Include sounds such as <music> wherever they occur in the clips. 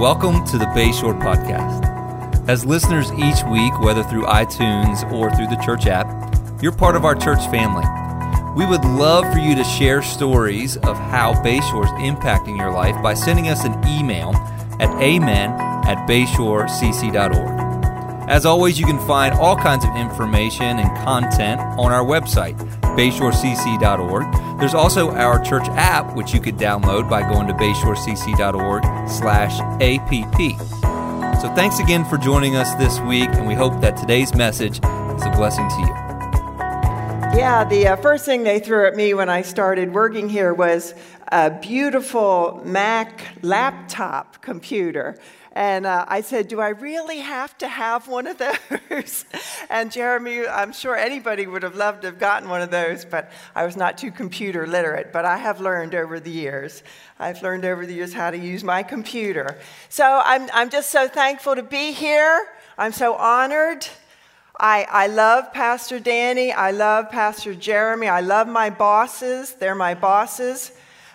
Welcome to the Bayshore Podcast. As listeners each week, whether through iTunes or through the church app, you're part of our church family. We would love for you to share stories of how Bayshore is impacting your life by sending us an email at amen at bayshorecc.org. As always, you can find all kinds of information and content on our website, bayshorecc.org. There's also our church app, which you could download by going to bayshorecc.org slash app. So thanks again for joining us this week, and we hope that today's message is a blessing to you. Yeah, the uh, first thing they threw at me when I started working here was a beautiful Mac laptop computer. And uh, I said, Do I really have to have one of <laughs> those? and Jeremy, I'm sure anybody would have loved to have gotten one of those, but I was not too computer literate. But I have learned over the years. I've learned over the years how to use my computer. So I'm, I'm just so thankful to be here. I'm so honored. I, I love Pastor Danny. I love Pastor Jeremy. I love my bosses. They're my bosses.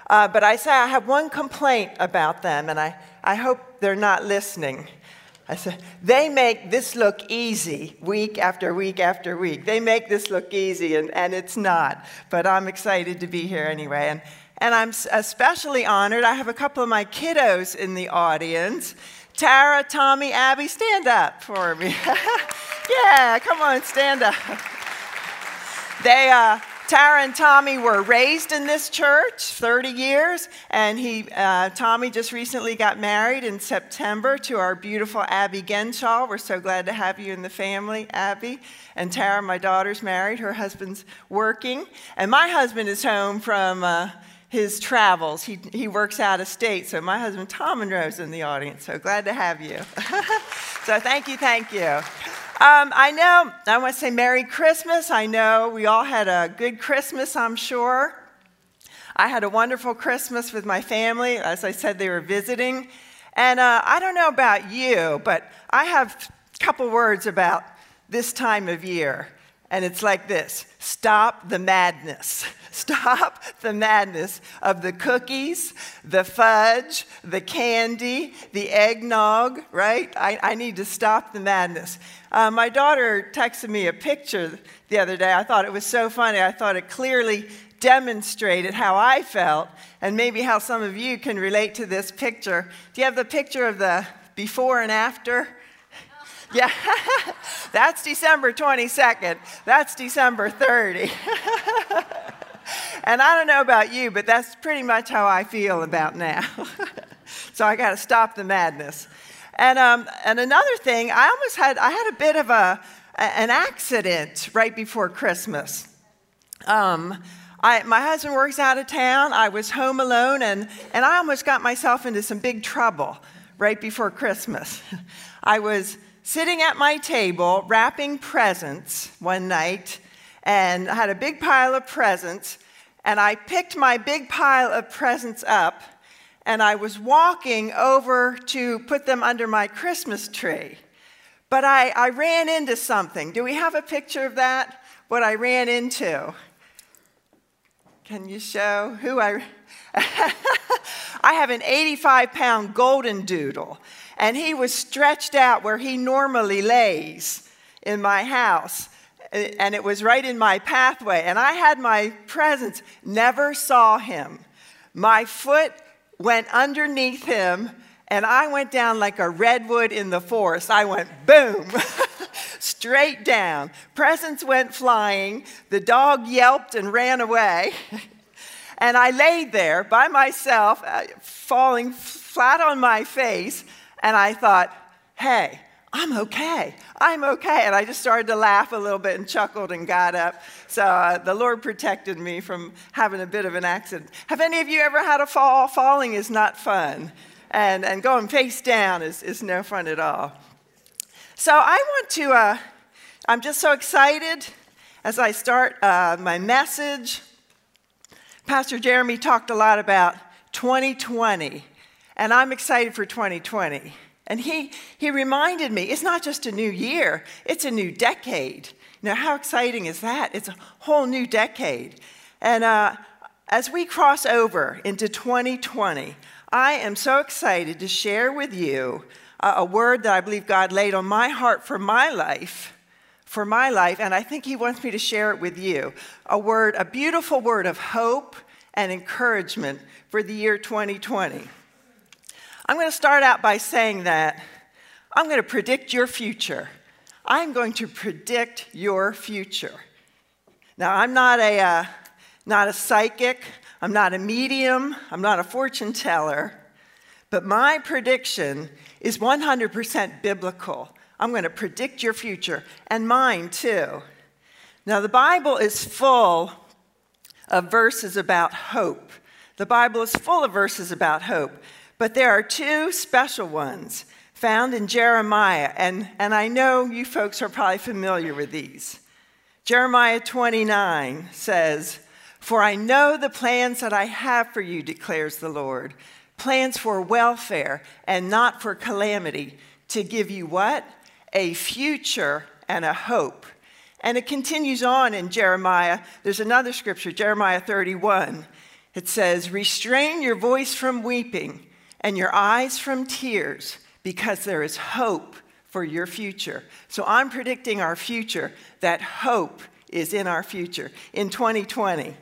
Uh, but I say I have one complaint about them, and I, I hope they're not listening. I said, they make this look easy week after week after week. They make this look easy, and, and it's not. But I'm excited to be here anyway. And, and I'm especially honored. I have a couple of my kiddos in the audience. Tara, Tommy, Abby, stand up for me. <laughs> yeah, come on, stand up. They, uh, Tara and Tommy were raised in this church 30 years, and he, uh, Tommy just recently got married in September to our beautiful Abby Genshaw. We're so glad to have you in the family, Abby. And Tara, my daughter's married, her husband's working, and my husband is home from uh, his travels. He, he works out of state, so my husband Tom Monroe's in the audience, so glad to have you. <laughs> so thank you, thank you. Um, I know, I want to say Merry Christmas. I know we all had a good Christmas, I'm sure. I had a wonderful Christmas with my family. As I said, they were visiting. And uh, I don't know about you, but I have a couple words about this time of year. And it's like this stop the madness. Stop the madness of the cookies, the fudge, the candy, the eggnog, right? I, I need to stop the madness. Uh, my daughter texted me a picture the other day. I thought it was so funny. I thought it clearly demonstrated how I felt and maybe how some of you can relate to this picture. Do you have the picture of the before and after? <laughs> Yeah, <laughs> that's December 22nd. That's December 30. <laughs> <laughs> and I don't know about you, but that's pretty much how I feel about now. <laughs> so I got to stop the madness. And, um, and another thing, I almost had, I had a bit of a, an accident right before Christmas. Um, I, my husband works out of town. I was home alone, and, and I almost got myself into some big trouble right before Christmas. <laughs> I was sitting at my table wrapping presents one night, and I had a big pile of presents, and I picked my big pile of presents up, and I was walking over to put them under my Christmas tree. But I, I ran into something. Do we have a picture of that? What I ran into? Can you show who I? <laughs> I have an 85 pound golden doodle, and he was stretched out where he normally lays in my house and it was right in my pathway. And I had my presents, never saw him. My foot went underneath him, and I went down like a redwood in the forest. I went boom, <laughs> straight down. Presents went flying. The dog yelped and ran away. <laughs> and I laid there by myself, uh, falling flat on my face, and I thought, hey, I'm okay. I'm okay. And I just started to laugh a little bit and chuckled and got up. So uh, the Lord protected me from having a bit of an accident. Have any of you ever had a fall? Falling is not fun. And, and going face down is, is no fun at all. So I want to, uh, I'm just so excited as I start uh, my message. Pastor Jeremy talked a lot about 2020, and I'm excited for 2020. And he, he reminded me it's not just a new year, it's a new decade. Now, how exciting is that? It's a whole new decade. And uh, as we cross over into 2020, I am so excited to share with you a word that I believe God laid on my heart for my life for my life, and I think He wants me to share it with you. A word, a beautiful word of hope and encouragement for the year 2020. I'm going to start out by saying that I'm going to predict your future. I'm going to predict your future. Now, I'm not a, uh, not a psychic, I'm not a medium, I'm not a fortune teller, but my prediction is 100% biblical. I'm going to predict your future and mine too. Now, the Bible is full of verses about hope. The Bible is full of verses about hope, but there are two special ones found in Jeremiah, and, and I know you folks are probably familiar with these. Jeremiah 29 says, For I know the plans that I have for you, declares the Lord plans for welfare and not for calamity, to give you what? a future and a hope. And it continues on in Jeremiah. There's another scripture, Jeremiah 31. It says, Restrain your voice from weeping and your eyes from tears, because there is hope for your future. So I'm predicting our future, that hope is in our future in 2020.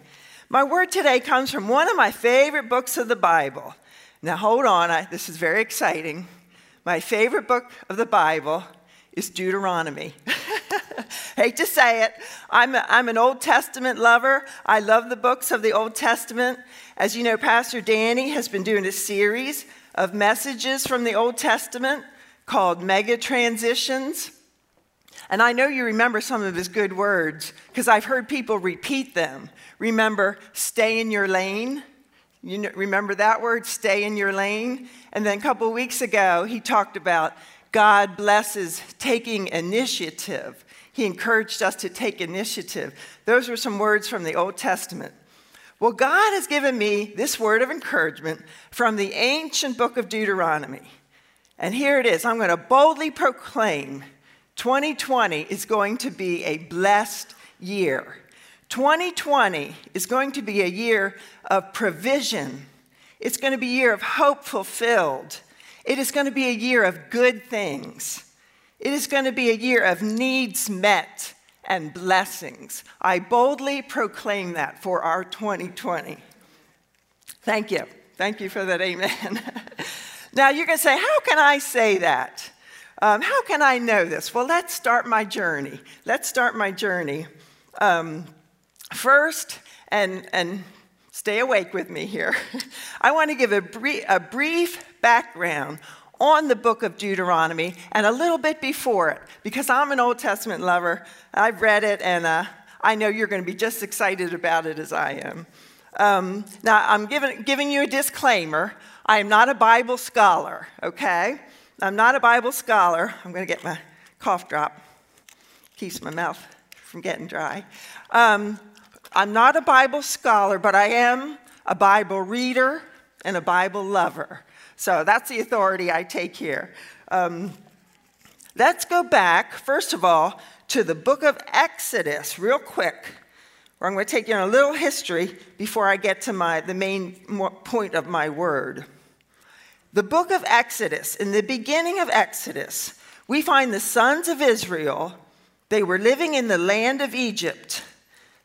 My word today comes from one of my favorite books of the Bible. Now, hold on, I, this is very exciting. My favorite book of the Bible is Deuteronomy. <laughs> Hate to say it, I'm, a, I'm an Old Testament lover. I love the books of the Old Testament. As you know, Pastor Danny has been doing a series of messages from the Old Testament called Mega Transitions. And I know you remember some of his good words because I've heard people repeat them. Remember, stay in your lane. You know, remember that word, stay in your lane? And then a couple weeks ago, he talked about God blesses taking initiative. He encouraged us to take initiative. Those were some words from the Old Testament. Well, God has given me this word of encouragement from the ancient book of Deuteronomy. And here it is. I'm going to boldly proclaim 2020 is going to be a blessed year. 2020 is going to be a year of provision. It's going to be a year of hope fulfilled. It is going to be a year of good things. It is going to be a year of needs met and blessings. I boldly proclaim that for our 2020. Thank you. Thank you for that amen. <laughs> now you're to say, How can I say that? Um, how can I know this? Well, let's start my journey. Let's start my journey. Um, first, and, and stay awake with me here, <laughs> I want to give a, a brief background on the book of Deuteronomy and a little bit before it, because I'm an Old Testament lover. I've read it, and uh, I know you're going to be just excited about it as I am. Um, now, I'm giving, giving you a disclaimer. I am not a Bible scholar, okay? I'm not a Bible scholar. I'm going to get my cough drop, keeps my mouth from getting dry. Um, I'm not a Bible scholar, but I am a Bible reader and a Bible lover. So that's the authority I take here. Um, let's go back, first of all, to the book of Exodus, real quick, where I'm going to take you on a little history before I get to my, the main point of my word. The book of Exodus, in the beginning of Exodus, we find the sons of Israel, they were living in the land of Egypt.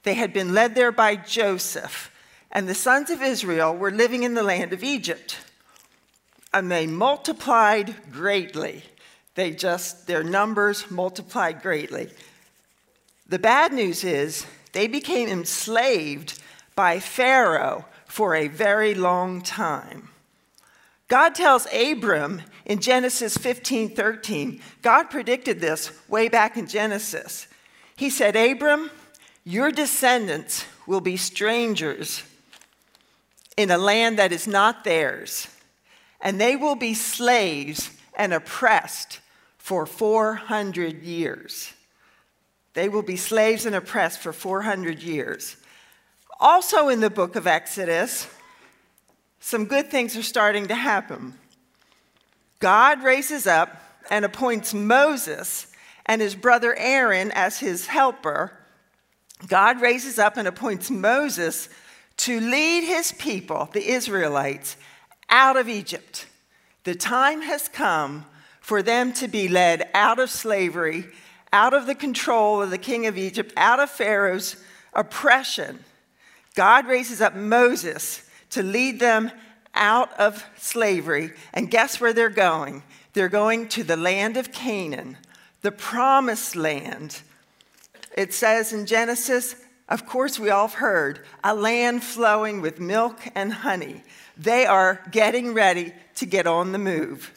They had been led there by Joseph, and the sons of Israel were living in the land of Egypt. And they multiplied greatly. They just, their numbers multiplied greatly. The bad news is they became enslaved by Pharaoh for a very long time. God tells Abram in Genesis 15 13, God predicted this way back in Genesis. He said, Abram, your descendants will be strangers in a land that is not theirs, and they will be slaves and oppressed for 400 years. They will be slaves and oppressed for 400 years. Also, in the book of Exodus, some good things are starting to happen. God raises up and appoints Moses and his brother Aaron as his helper God raises up and appoints Moses to lead his people, the Israelites, out of Egypt. The time has come for them to be led out of slavery, out of the control of the king of Egypt, out of Pharaoh's oppression. God raises up Moses to lead them out of slavery. And guess where they're going? They're going to the land of Canaan, the promised land. It says in Genesis, of course, we all have heard, a land flowing with milk and honey. They are getting ready to get on the move.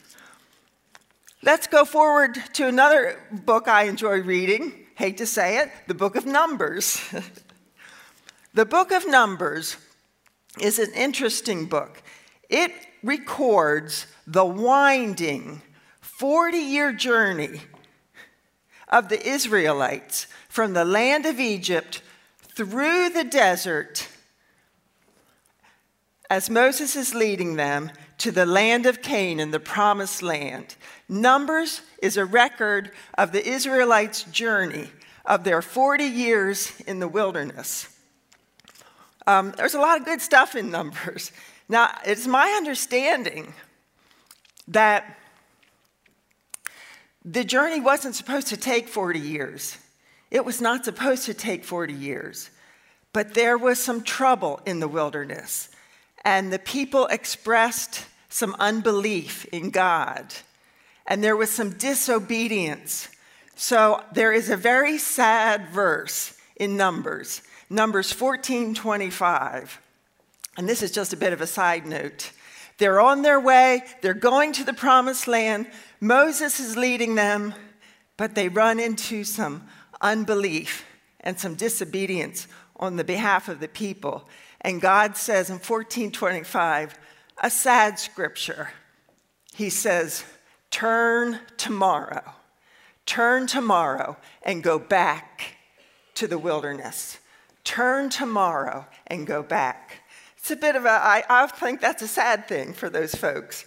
Let's go forward to another book I enjoy reading. Hate to say it, the book of Numbers. <laughs> the book of Numbers is an interesting book. It records the winding 40 year journey of the Israelites from the land of Egypt through the desert as Moses is leading them to the land of Canaan, the promised land. Numbers is a record of the Israelites' journey of their 40 years in the wilderness. Um, there's a lot of good stuff in Numbers. Now, it's my understanding that the journey wasn't supposed to take 40 years. It was not supposed to take 40 years. But there was some trouble in the wilderness, and the people expressed some unbelief in God, and there was some disobedience. So there is a very sad verse in Numbers, Numbers 14 25. And this is just a bit of a side note. They're on their way, they're going to the promised land. Moses is leading them, but they run into some unbelief and some disobedience on the behalf of the people. And God says in 1425, a sad scripture. He says, Turn tomorrow, turn tomorrow and go back to the wilderness. Turn tomorrow and go back. It's a bit of a, I, I think that's a sad thing for those folks.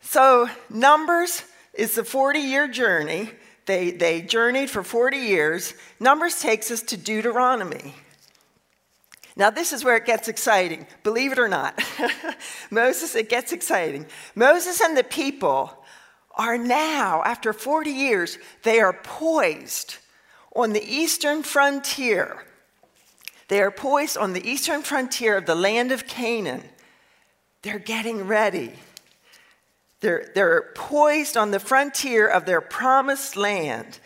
So, Numbers is the 40 year journey. They, they journeyed for 40 years. Numbers takes us to Deuteronomy. Now, this is where it gets exciting, believe it or not. <laughs> Moses, it gets exciting. Moses and the people are now, after 40 years, they are poised on the eastern frontier they are poised on the eastern frontier of the land of Canaan. They're getting ready. They're, they're poised on the frontier of their promised land.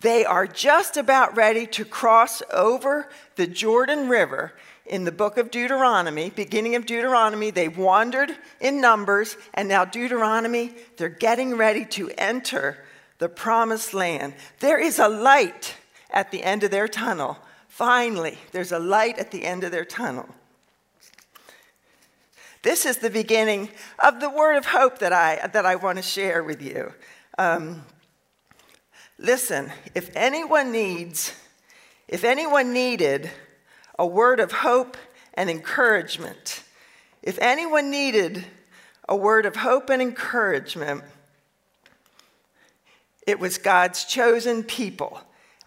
They are just about ready to cross over the Jordan River in the book of Deuteronomy, beginning of Deuteronomy. They've wandered in Numbers, and now Deuteronomy, they're getting ready to enter the promised land. There is a light at the end of their tunnel Finally, there's a light at the end of their tunnel. This is the beginning of the word of hope that I, that I want to share with you. Um, listen, if anyone needs, if anyone needed a word of hope and encouragement, if anyone needed a word of hope and encouragement, it was God's chosen people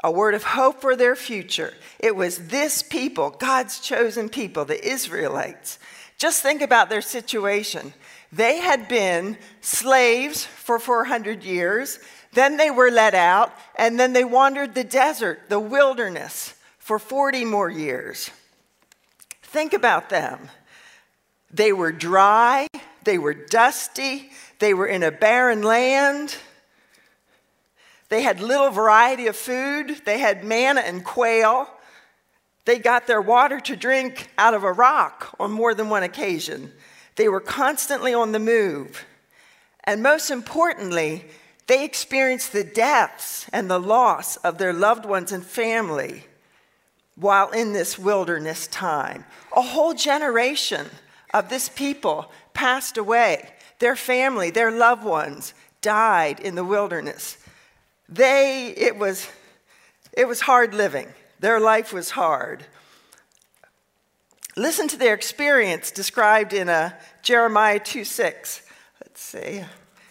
a word of hope for their future. It was this people, God's chosen people, the Israelites. Just think about their situation. They had been slaves for 400 years, then they were let out, and then they wandered the desert, the wilderness, for 40 more years. Think about them. They were dry, they were dusty, they were in a barren land. They had little variety of food. They had manna and quail. They got their water to drink out of a rock on more than one occasion. They were constantly on the move. And most importantly, they experienced the deaths and the loss of their loved ones and family while in this wilderness time. A whole generation of this people passed away. Their family, their loved ones died in the wilderness. They, it was, it was hard living. Their life was hard. Listen to their experience described in uh, Jeremiah 2 6. Let's see.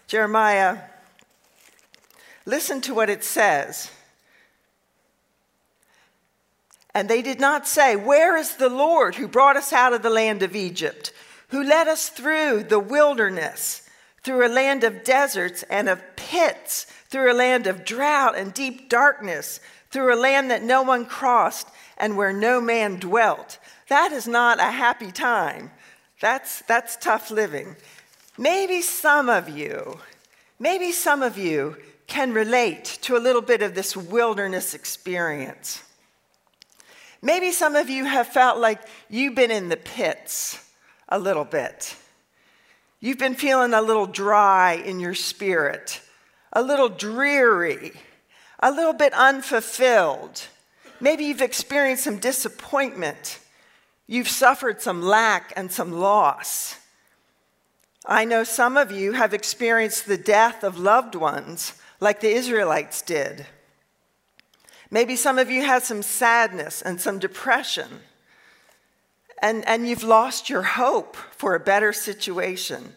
Jeremiah, listen to what it says. And they did not say, Where is the Lord who brought us out of the land of Egypt, who led us through the wilderness, through a land of deserts and of pits, through a land of drought and deep darkness, through a land that no one crossed and where no man dwelt? That is not a happy time. That's, that's tough living. Maybe some of you, maybe some of you can relate to a little bit of this wilderness experience. Maybe some of you have felt like you've been in the pits a little bit. You've been feeling a little dry in your spirit, a little dreary, a little bit unfulfilled. Maybe you've experienced some disappointment. You've suffered some lack and some loss. I know some of you have experienced the death of loved ones like the Israelites did. Maybe some of you had some sadness and some depression, and, and you've lost your hope for a better situation.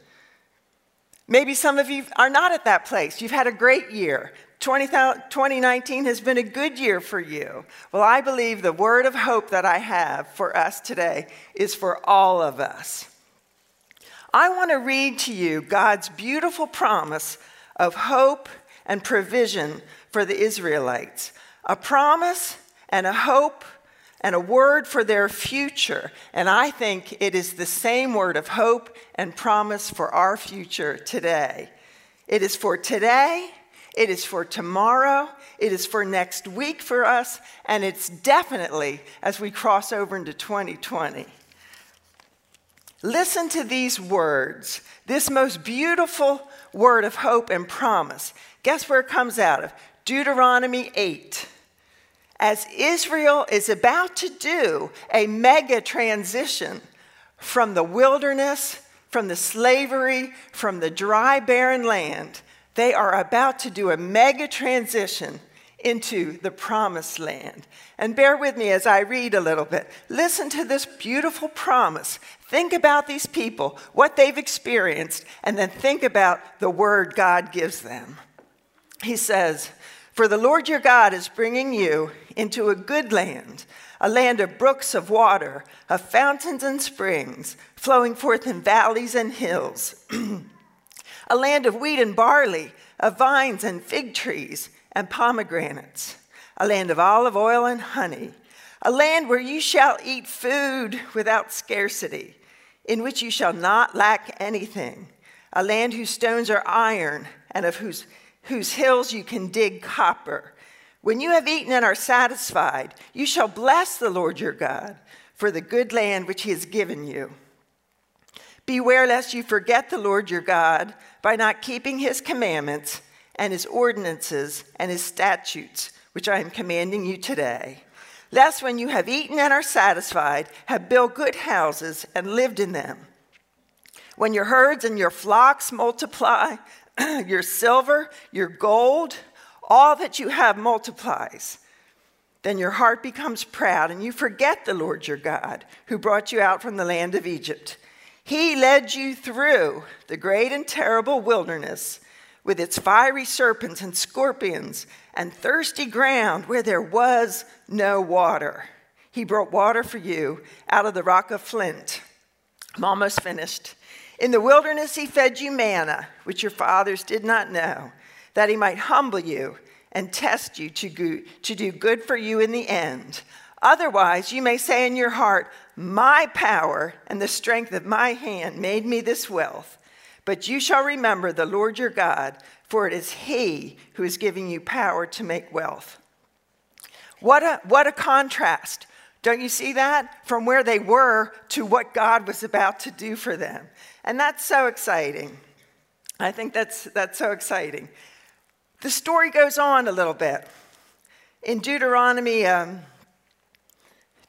Maybe some of you are not at that place. You've had a great year. 20, 2019 has been a good year for you. Well, I believe the word of hope that I have for us today is for all of us. I want to read to you God's beautiful promise of hope and provision for the Israelites a promise and a hope and a word for their future. And I think it is the same word of hope and promise for our future today. It is for today, it is for tomorrow, it is for next week for us, and it's definitely as we cross over into 2020. Listen to these words, this most beautiful word of hope and promise. Guess where it comes out of? Deuteronomy 8 as Israel is about to do a mega transition from the wilderness, from the slavery, from the dry, barren land, they are about to do a mega transition into the promised land. And bear with me as I read a little bit. Listen to this beautiful promise. Think about these people, what they've experienced, and then think about the word God gives them. He says, For the Lord your God is bringing you into a good land, a land of brooks of water, of fountains and springs, flowing forth in valleys and hills, <clears throat> a land of wheat and barley, of vines and fig trees and pomegranates, a land of olive oil and honey, a land where you shall eat food without scarcity, in which you shall not lack anything, a land whose stones are iron and of whose, whose hills you can dig copper when you have eaten and are satisfied, you shall bless the Lord your God for the good land which he has given you. Beware lest you forget the Lord your God by not keeping his commandments and his ordinances and his statutes, which I am commanding you today. Lest when you have eaten and are satisfied, have built good houses and lived in them. When your herds and your flocks multiply, <clears throat> your silver, your gold, all that you have multiplies. Then your heart becomes proud and you forget the Lord your God who brought you out from the land of Egypt. He led you through the great and terrible wilderness with its fiery serpents and scorpions and thirsty ground where there was no water. He brought water for you out of the rock of flint. I'm almost finished. In the wilderness, he fed you manna, which your fathers did not know that he might humble you and test you to, go, to do good for you in the end. Otherwise, you may say in your heart, My power and the strength of my hand made me this wealth. But you shall remember the Lord your God, for it is he who is giving you power to make wealth. What a, what a contrast. Don't you see that? From where they were to what God was about to do for them. And that's so exciting. I think that's, that's so exciting. The story goes on a little bit. In Deuteronomy, um,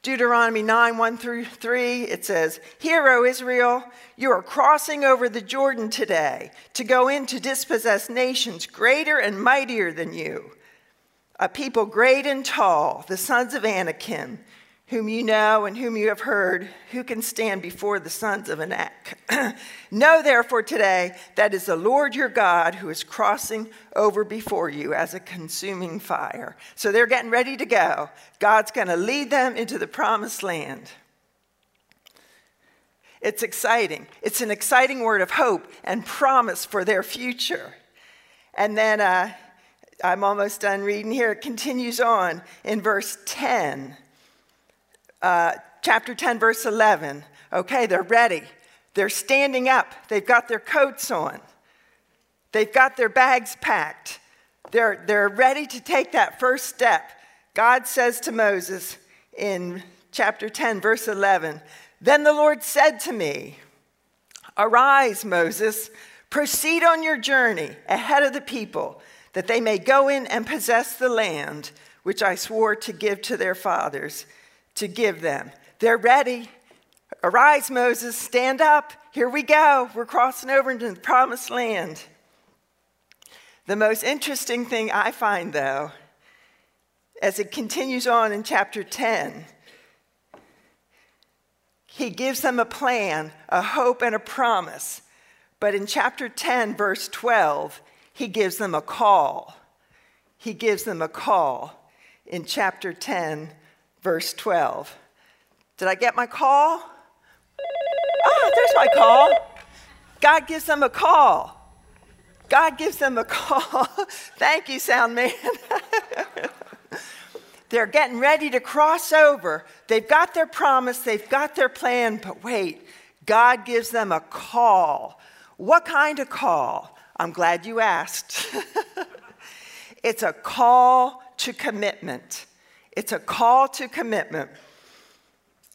Deuteronomy 9 1 through 3, it says, Hear, O Israel, you are crossing over the Jordan today to go in to dispossess nations greater and mightier than you, a people great and tall, the sons of Anakim. Whom you know and whom you have heard, who can stand before the sons of Anak? <clears throat> know therefore today that is the Lord your God who is crossing over before you as a consuming fire. So they're getting ready to go. God's going to lead them into the promised land. It's exciting. It's an exciting word of hope and promise for their future. And then uh, I'm almost done reading here. It continues on in verse 10 uh, chapter 10, verse 11. Okay, they're ready. They're standing up. They've got their coats on. They've got their bags packed. They're, they're ready to take that first step. God says to Moses in chapter 10, verse 11 Then the Lord said to me, Arise, Moses, proceed on your journey ahead of the people, that they may go in and possess the land which I swore to give to their fathers to give them. They're ready. Arise, Moses, stand up. Here we go. We're crossing over into the promised land. The most interesting thing I find, though, as it continues on in chapter 10, he gives them a plan, a hope, and a promise. But in chapter 10, verse 12, he gives them a call. He gives them a call in chapter 10, verse 12. Did I get my call? Ah, there's my call. God gives them a call. God gives them a <laughs> call. Thank you, sound man. <laughs> They're getting ready to cross over. They've got their promise, they've got their plan, but wait, God gives them a call. What kind of call? I'm glad you asked. <laughs> it's a call to commitment. It's a call to commitment.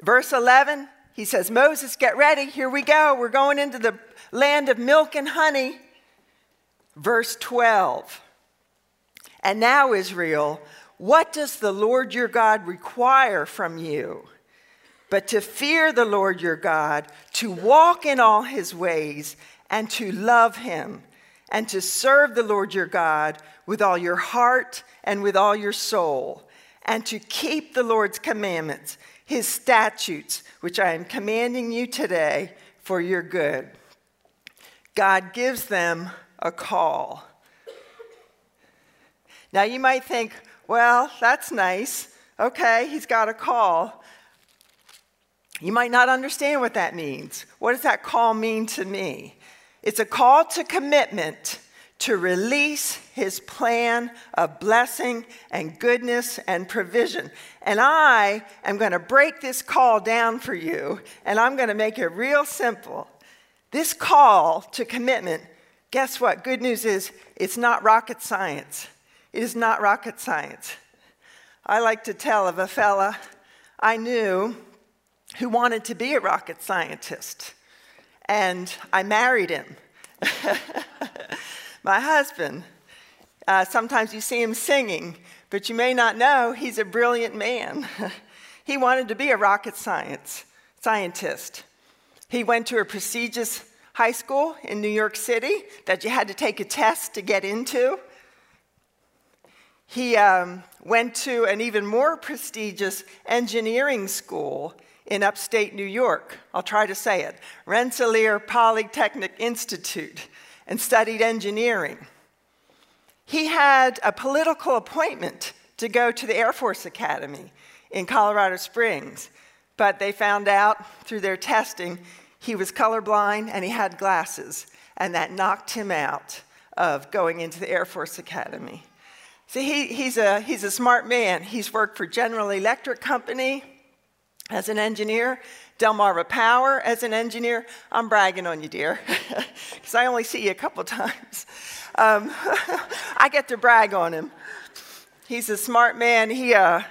Verse 11, he says, Moses, get ready. Here we go. We're going into the land of milk and honey. Verse 12, and now, Israel, what does the Lord your God require from you? But to fear the Lord your God, to walk in all his ways, and to love him, and to serve the Lord your God with all your heart and with all your soul and to keep the Lord's commandments, his statutes, which I am commanding you today for your good. God gives them a call. Now you might think, well, that's nice. Okay, he's got a call. You might not understand what that means. What does that call mean to me? It's a call to commitment to release his plan of blessing and goodness and provision. And I am going to break this call down for you, and I'm going to make it real simple. This call to commitment, guess what? Good news is it's not rocket science. It is not rocket science. I like to tell of a fella I knew who wanted to be a rocket scientist, and I married him. <laughs> My husband, uh, sometimes you see him singing, but you may not know he's a brilliant man. <laughs> he wanted to be a rocket science scientist. He went to a prestigious high school in New York City that you had to take a test to get into. He um, went to an even more prestigious engineering school in upstate New York. I'll try to say it Rensselaer Polytechnic Institute and studied engineering. He had a political appointment to go to the Air Force Academy in Colorado Springs, but they found out through their testing he was colorblind and he had glasses, and that knocked him out of going into the Air Force Academy. See, he, he's, a, he's a smart man. He's worked for General Electric Company as an engineer, Delmarva Power as an engineer. I'm bragging on you, dear, <laughs> because I only see you a couple times. Um, <laughs> I get to brag on him. He's a smart man. He uh,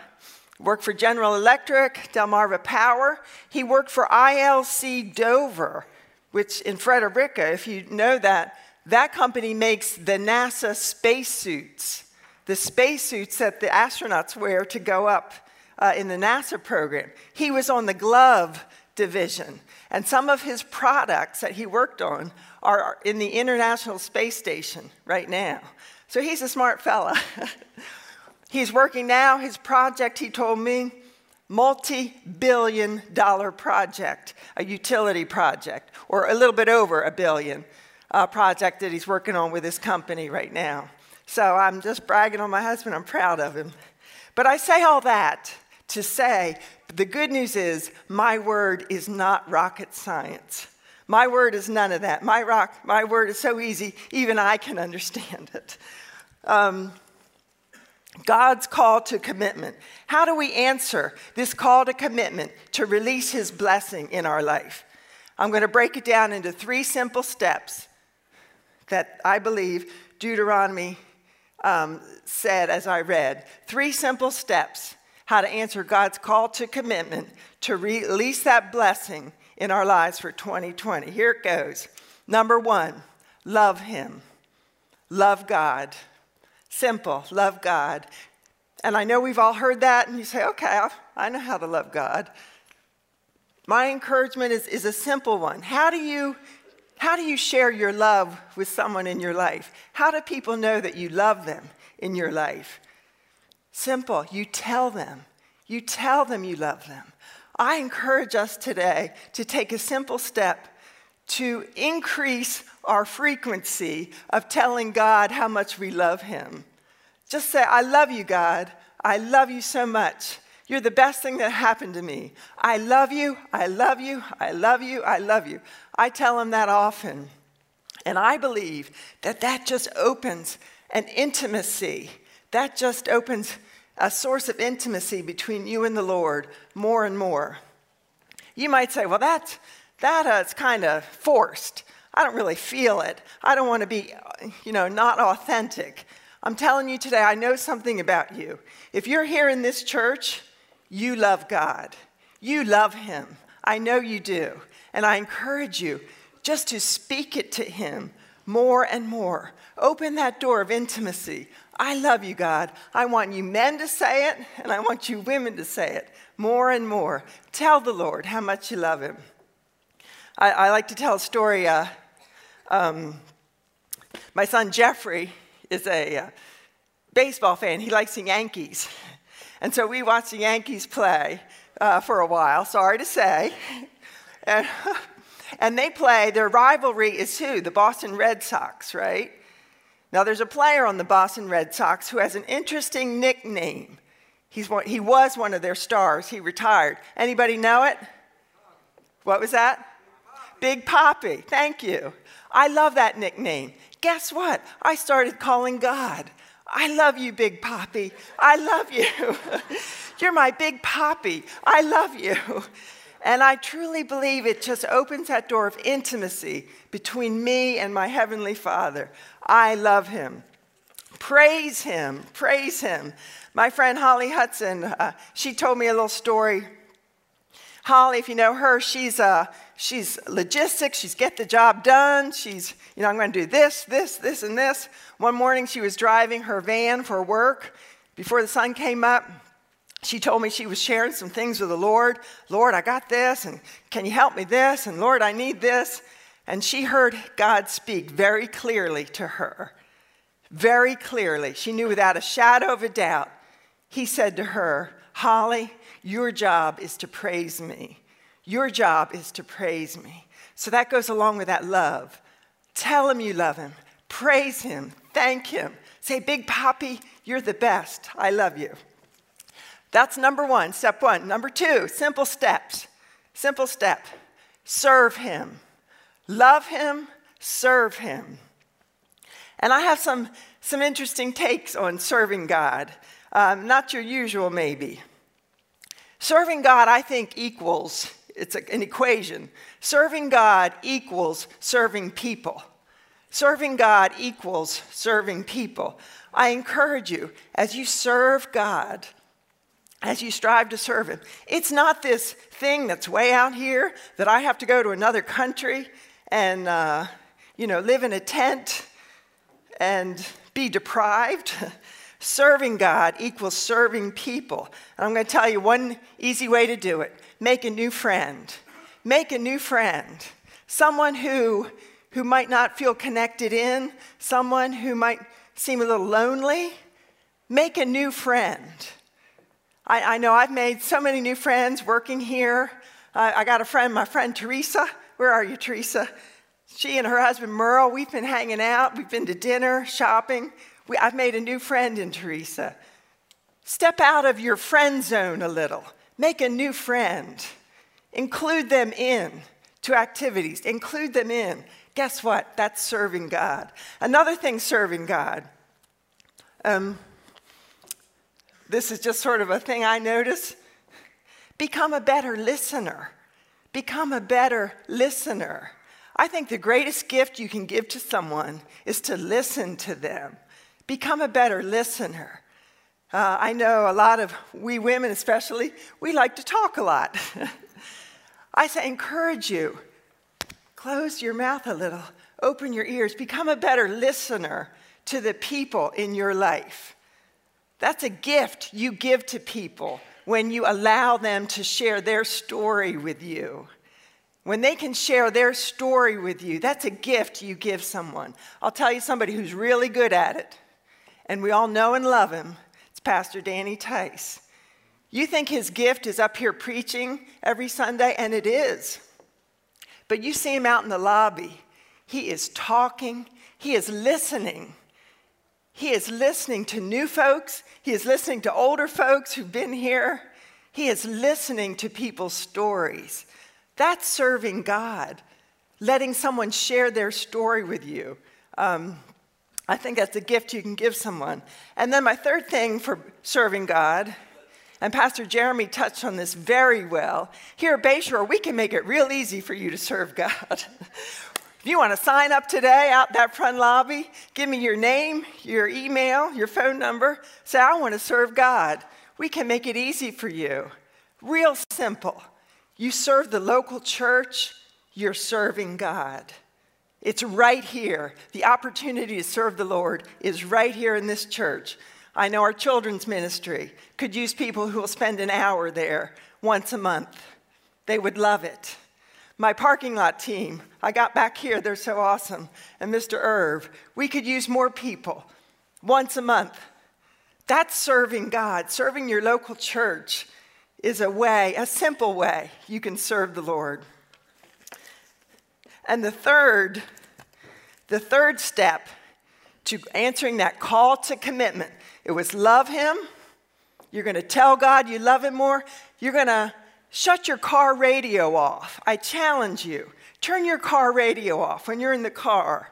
worked for General Electric, Delmarva Power. He worked for ILC Dover, which in Frederica, if you know that, that company makes the NASA spacesuits, the spacesuits that the astronauts wear to go up uh, in the NASA program. He was on the glove division. And some of his products that he worked on are in the International Space Station right now. So he's a smart fella. <laughs> he's working now. His project, he told me, multi billion dollar project, a utility project, or a little bit over a billion uh, project that he's working on with his company right now. So I'm just bragging on my husband. I'm proud of him. But I say all that to say the good news is my word is not rocket science. My word is none of that. My, rock, my word is so easy, even I can understand it. Um, God's call to commitment. How do we answer this call to commitment to release His blessing in our life? I'm going to break it down into three simple steps that I believe Deuteronomy um, said as I read. Three simple steps how to answer God's call to commitment to release that blessing in our lives for 2020. Here it goes. Number one, love Him, love God. Simple, love God. And I know we've all heard that, and you say, okay, I know how to love God. My encouragement is, is a simple one. How do, you, how do you share your love with someone in your life? How do people know that you love them in your life? Simple, you tell them. You tell them you love them. I encourage us today to take a simple step to increase our frequency of telling God how much we love Him. Just say, I love you, God. I love you so much. You're the best thing that happened to me. I love you. I love you. I love you. I love you. I tell him that often. And I believe that that just opens an intimacy. That just opens a source of intimacy between you and the Lord more and more. You might say, well, that's, that uh, is kind of forced. I don't really feel it. I don't want to be, you know, not authentic. I'm telling you today, I know something about you. If you're here in this church, you love God. You love Him. I know you do. And I encourage you just to speak it to Him more and more. Open that door of intimacy. I love you, God. I want you men to say it, and I want you women to say it more and more. Tell the Lord how much you love Him. I, I like to tell a story. Uh, um, my son Jeffrey is a uh, baseball fan. He likes the Yankees. And so we watched the Yankees play uh, for a while, sorry to say. <laughs> And, <laughs> and they play, their rivalry is who? The Boston Red Sox, right? Now, there's a player on the Boston Red Sox who has an interesting nickname. He's one, he was one of their stars. He retired. Anybody know it? What was that? Big Papi. Thank you. I love that nickname. Guess what? I started calling God. I love you, Big Papi. I love you. <laughs> You're my Big Papi. I love you. And I truly believe it just opens that door of intimacy between me and my Heavenly Father. I love Him. Praise Him. Praise Him. My friend Holly Hudson, uh, she told me a little story. Holly, if you know her, she's, uh, she's logistics. She's get the job done. She's, you know, I'm going to do this, this, this, and this. One morning she was driving her van for work. Before the sun came up, she told me she was sharing some things with the Lord. Lord, I got this, and can you help me this? And Lord, I need this. And she heard God speak very clearly to her. Very clearly. She knew without a shadow of a doubt. He said to her, Holly, your job is to praise me. Your job is to praise me. So that goes along with that love. Tell him you love him. Praise him. Thank him. Say, Big Papi, you're the best. I love you. That's number one, step one. Number two, simple steps. Simple step serve Him. Love Him, serve Him. And I have some, some interesting takes on serving God. Um, not your usual, maybe. Serving God, I think, equals, it's an equation. Serving God equals serving people. Serving God equals serving people. I encourage you, as you serve God, as you strive to serve Him. It's not this thing that's way out here that I have to go to another country and, uh, you know, live in a tent and be deprived. <laughs> Serving God equals serving people. And I'm going to tell you one easy way to do it make a new friend. Make a new friend. Someone who, who might not feel connected in, someone who might seem a little lonely. Make a new friend I, I know I've made so many new friends working here. I got a friend, my friend Teresa. Where are you, Teresa? She and her husband Merle, we've been hanging out. We've been to dinner, shopping. We, I've made a new friend in Teresa. Step out of your friend zone a little. Make a new friend. Include them in to activities. Include them in. Guess what? That's serving God. Another thing serving God. Um, this is just sort of a thing I notice. Become a better listener. Become a better listener. I think the greatest gift you can give to someone is to listen to them. Become a better listener. Uh, I know a lot of we women, especially, we like to talk a lot. <laughs> I say, encourage you. Close your mouth a little, open your ears, become a better listener to the people in your life. That's a gift you give to people when you allow them to share their story with you. When they can share their story with you, that's a gift you give someone. I'll tell you somebody who's really good at it, and we all know and love him. It's Pastor Danny Tice. You think his gift is up here preaching every Sunday, and it is. But you see him out in the lobby. He is talking, he is listening he is listening to new folks, he is listening to older folks who've been here. He is listening to people's stories. That's serving God, letting someone share their story with you. Um, I think that's a gift you can give someone. And then my third thing for serving God, and Pastor Jeremy touched on this very well. Here at Bayshore, we can make it real easy for you to serve God. <laughs> You want to sign up today out that front lobby, give me your name, your email, your phone number. Say, I want to serve God. We can make it easy for you. Real simple. You serve the local church, you're serving God. It's right here. The opportunity to serve the Lord is right here in this church. I know our children's ministry could use people who will spend an hour there once a month. They would love it. My parking lot team, I got back here, they're so awesome. And Mr. Irv, we could use more people once a month. That's serving God. Serving your local church is a way, a simple way you can serve the Lord. And the third, the third step to answering that call to commitment, it was love him. You're going to tell God you love him more. You're going to Shut your car radio off. I challenge you. Turn your car radio off when you're in the car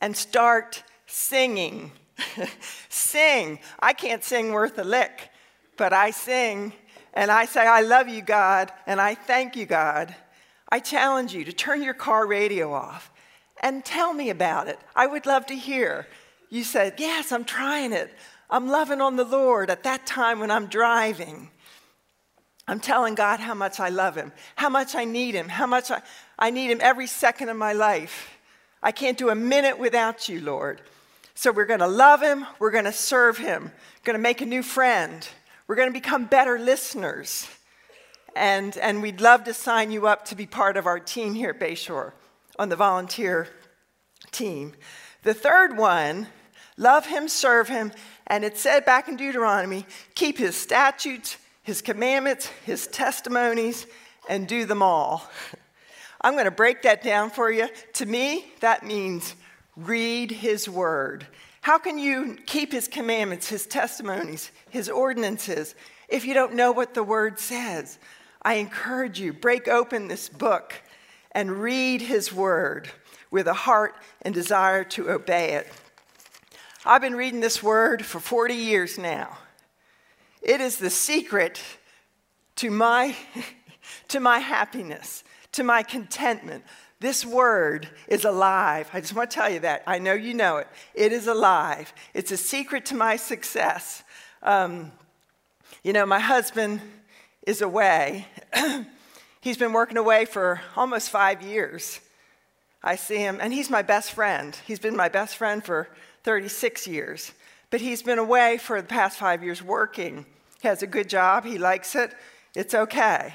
and start singing. <laughs> sing. I can't sing worth a lick, but I sing and I say, I love you, God, and I thank you, God. I challenge you to turn your car radio off and tell me about it. I would love to hear. You said, Yes, I'm trying it. I'm loving on the Lord at that time when I'm driving. I'm telling God how much I love Him, how much I need Him, how much I, I need Him every second of my life. I can't do a minute without you, Lord. So we're going to love Him, we're going to serve Him, going to make a new friend, we're going to become better listeners. And, and we'd love to sign you up to be part of our team here at Bayshore on the volunteer team. The third one, love Him, serve Him, and it said back in Deuteronomy keep His statutes, his commandments, his testimonies, and do them all. <laughs> I'm going to break that down for you. To me, that means read his word. How can you keep his commandments, his testimonies, his ordinances if you don't know what the word says? I encourage you, break open this book and read his word with a heart and desire to obey it. I've been reading this word for 40 years now. It is the secret to my, <laughs> to my happiness, to my contentment. This word is alive. I just want to tell you that. I know you know it. It is alive. It's a secret to my success. Um, you know, my husband is away. <clears throat> he's been working away for almost five years. I see him, and he's my best friend. He's been my best friend for 36 years but he's been away for the past five years working. He has a good job, he likes it, it's okay.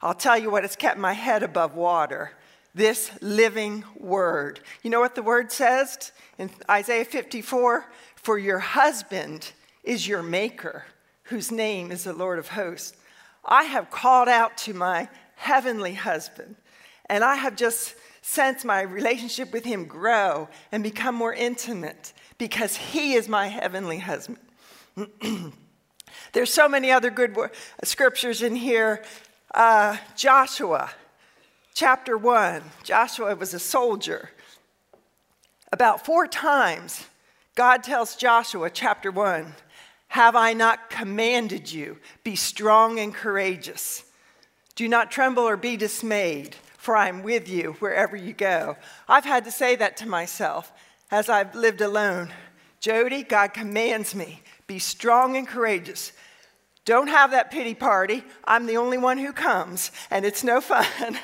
I'll tell you what has kept my head above water this living word. You know what the word says in Isaiah 54? For your husband is your maker, whose name is the Lord of hosts. I have called out to my heavenly husband, and I have just sensed my relationship with him grow and become more intimate because he is my heavenly husband. <clears throat> There's so many other good scriptures in here. Uh, Joshua, chapter 1. Joshua was a soldier. About four times, God tells Joshua, chapter 1, Have I not commanded you? Be strong and courageous. Do not tremble or be dismayed, for I am with you wherever you go. I've had to say that to myself as I've lived alone. Jody, God commands me, be strong and courageous. Don't have that pity party. I'm the only one who comes, and it's no fun.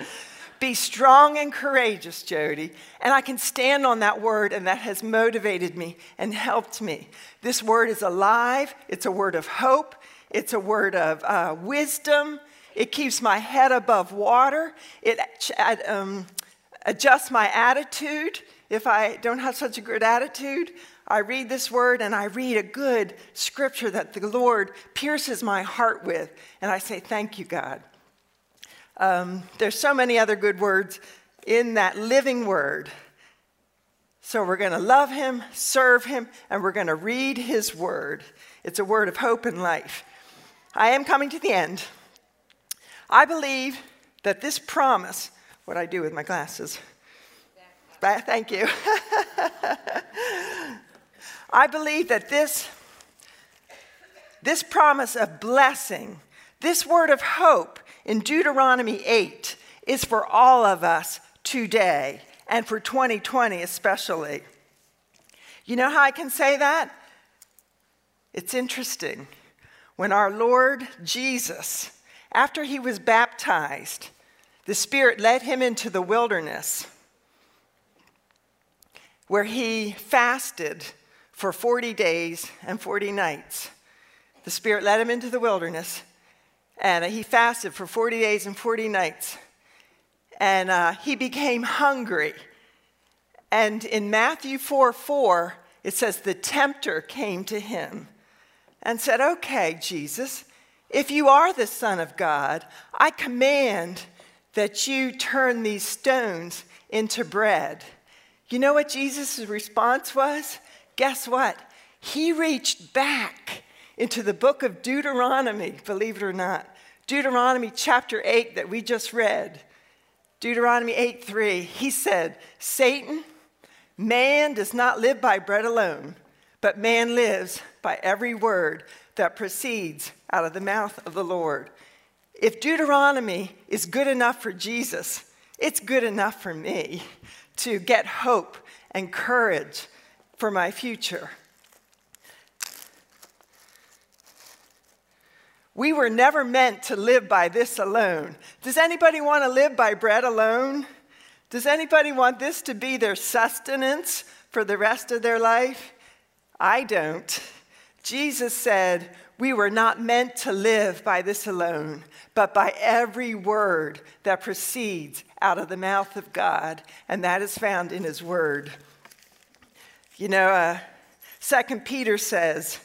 <laughs> Be strong and courageous, Jody. And I can stand on that word, and that has motivated me and helped me. This word is alive, it's a word of hope, it's a word of uh, wisdom. It keeps my head above water, it um, adjusts my attitude. If I don't have such a good attitude, I read this word and I read a good scripture that the Lord pierces my heart with, and I say, Thank you, God. Um, there's so many other good words in that living word. So we're going to love him, serve him, and we're going to read his word. It's a word of hope and life. I am coming to the end. I believe that this promise, what I do with my glasses, thank you. <laughs> I believe that this, this promise of blessing, this word of hope in Deuteronomy 8 is for all of us today and for 2020 especially. You know how I can say that? It's interesting. When our Lord Jesus, after he was baptized, the Spirit led him into the wilderness where he fasted for 40 days and 40 nights. The Spirit led him into the wilderness, and he fasted for 40 days and 40 nights. And uh, he became hungry. And in Matthew 4 4, it says, The tempter came to him and said, Okay, Jesus, if you are the Son of God, I command that you turn these stones into bread. You know what Jesus' response was? guess what? He reached back into the book of Deuteronomy, believe it or not. Deuteronomy chapter 8 that we just read. Deuteronomy 8 3. He said, Satan, man does not live by bread alone, but man lives by every word that proceeds out of the mouth of the Lord. If Deuteronomy is good enough for Jesus, it's good enough for me to get hope and courage for my future. We were never meant to live by this alone. Does anybody want to live by bread alone? Does anybody want this to be their sustenance for the rest of their life? I don't. Jesus said, We were not meant to live by this alone, but by every word that proceeds out of the mouth of God, and that is found in His Word. You know, uh, Second Peter says,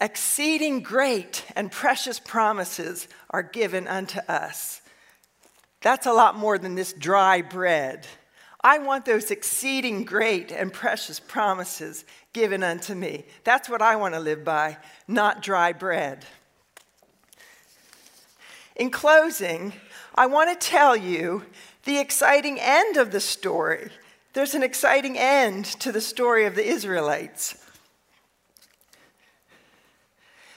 exceeding great and precious promises are given unto us. That's a lot more than this dry bread. I want those exceeding great and precious promises given unto me. That's what I want to live by, not dry bread. In closing, I want to tell you the exciting end of the story there's an exciting end to the story of the Israelites.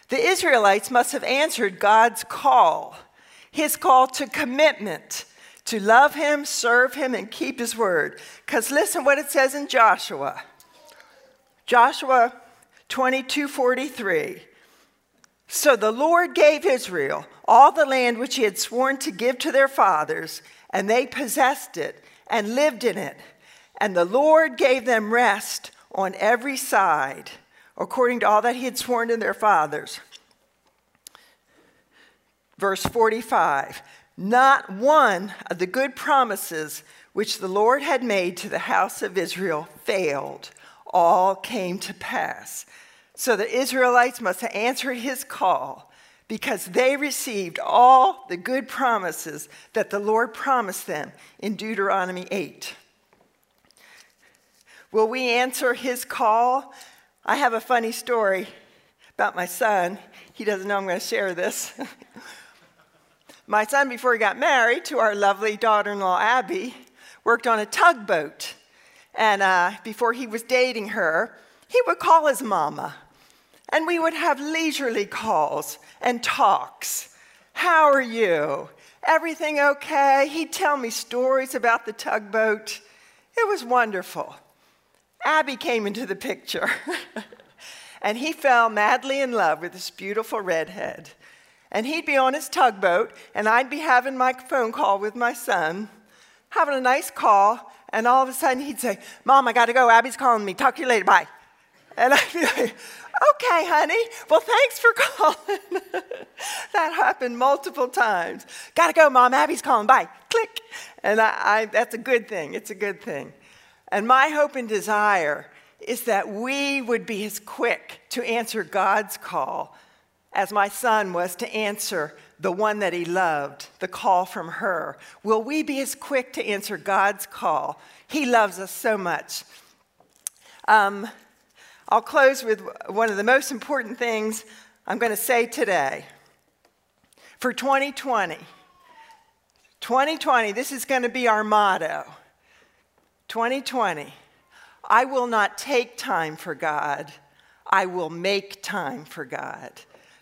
The Israelites must have answered God's call, his call to commitment, to love him, serve him, and keep his word. Because listen what it says in Joshua. Joshua 22 43. So the Lord gave Israel all the land which he had sworn to give to their fathers, and they possessed it and lived in it. And the Lord gave them rest on every side, according to all that he had sworn to their fathers. Verse 45 Not one of the good promises which the Lord had made to the house of Israel failed, all came to pass. So the Israelites must answer his call because they received all the good promises that the Lord promised them in Deuteronomy 8. Will we answer his call? I have a funny story about my son. He doesn't know I'm going to share this. <laughs> my son, before he got married to our lovely daughter in law, Abby, worked on a tugboat. And uh, before he was dating her, he would call his mama. And we would have leisurely calls and talks. How are you? Everything okay? He'd tell me stories about the tugboat. It was wonderful. Abby came into the picture. <laughs> and he fell madly in love with this beautiful redhead. And he'd be on his tugboat, and I'd be having my phone call with my son, having a nice call, and all of a sudden he'd say, Mom, I gotta go. Abby's calling me. Talk to you later. Bye. And I'd be like, okay, honey. Well, thanks for <laughs> calling. that happened multiple times. Gotta go, Mom. Abby's calling. Bye. Click. And I, I, that's a good thing. It's a good thing. And my hope and desire is that we would be as quick to answer God's call as my son was to answer the one that he loved, the call from her. Will we be as quick to answer God's call? He loves us so much. Um, I'll close with one of the most important things I'm going to say today. For 2020, 2020, this is going to be our motto. 2020, I will not take time for God, I will make time for God.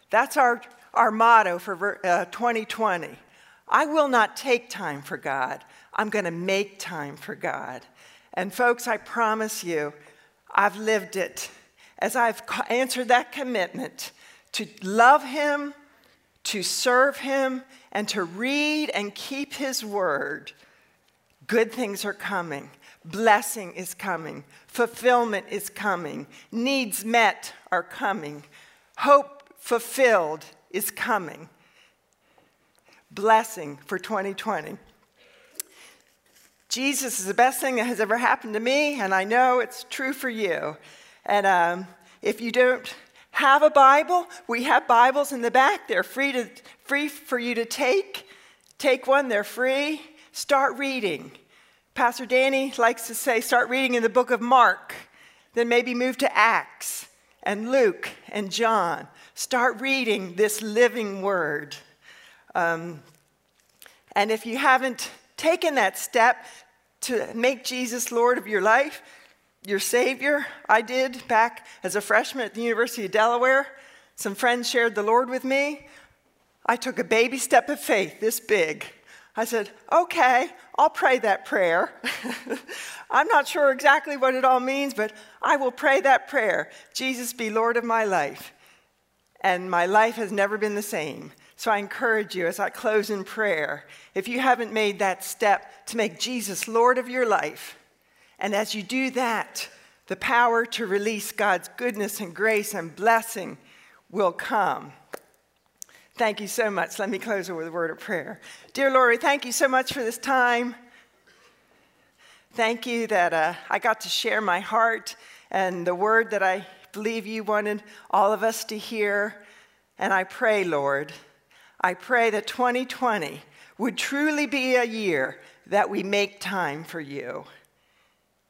That's our, our motto for uh, 2020. I will not take time for God, I'm going to make time for God. And folks, I promise you, I've lived it as I've answered that commitment to love Him, to serve Him, and to read and keep His word. Good things are coming. Blessing is coming. Fulfillment is coming. Needs met are coming. Hope fulfilled is coming. Blessing for 2020. Jesus is the best thing that has ever happened to me, and I know it's true for you. And um, if you don't have a Bible, we have Bibles in the back. They're free, to, free for you to take. Take one, they're free. Start reading. Pastor Danny likes to say start reading in the book of Mark, then maybe move to Acts and Luke and John. Start reading this living word. Um, and if you haven't taken that step to make Jesus Lord of your life, your Savior, I did back as a freshman at the University of Delaware. Some friends shared the Lord with me. I took a baby step of faith this big. I said, okay, I'll pray that prayer. <laughs> I'm not sure exactly what it all means, but I will pray that prayer. Jesus be Lord of my life. And my life has never been the same. So I encourage you as I close in prayer, if you haven't made that step to make Jesus Lord of your life, and as you do that, the power to release God's goodness and grace and blessing will come. Thank you so much. Let me close with a word of prayer. Dear Lord, thank you so much for this time. Thank you that uh, I got to share my heart and the word that I believe you wanted all of us to hear. And I pray, Lord, I pray that 2020 would truly be a year that we make time for you.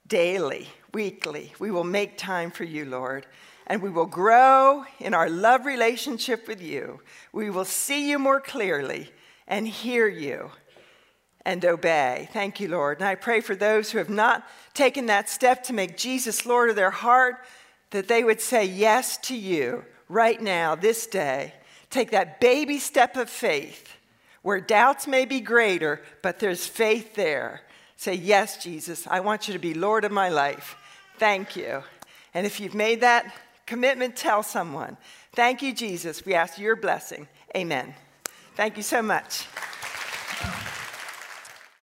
Daily, weekly, we will make time for you, Lord and we will grow in our love relationship with you. We will see you more clearly and hear you and obey. Thank you, Lord. And I pray for those who have not taken that step to make Jesus Lord of their heart, that they would say yes to you right now, this day. Take that baby step of faith where doubts may be greater, but there's faith there. Say, Yes, Jesus, I want you to be Lord of my life. Thank you. And if you've made that commitment, tell someone. Thank you, Jesus. We ask your blessing. Amen. Thank you so much.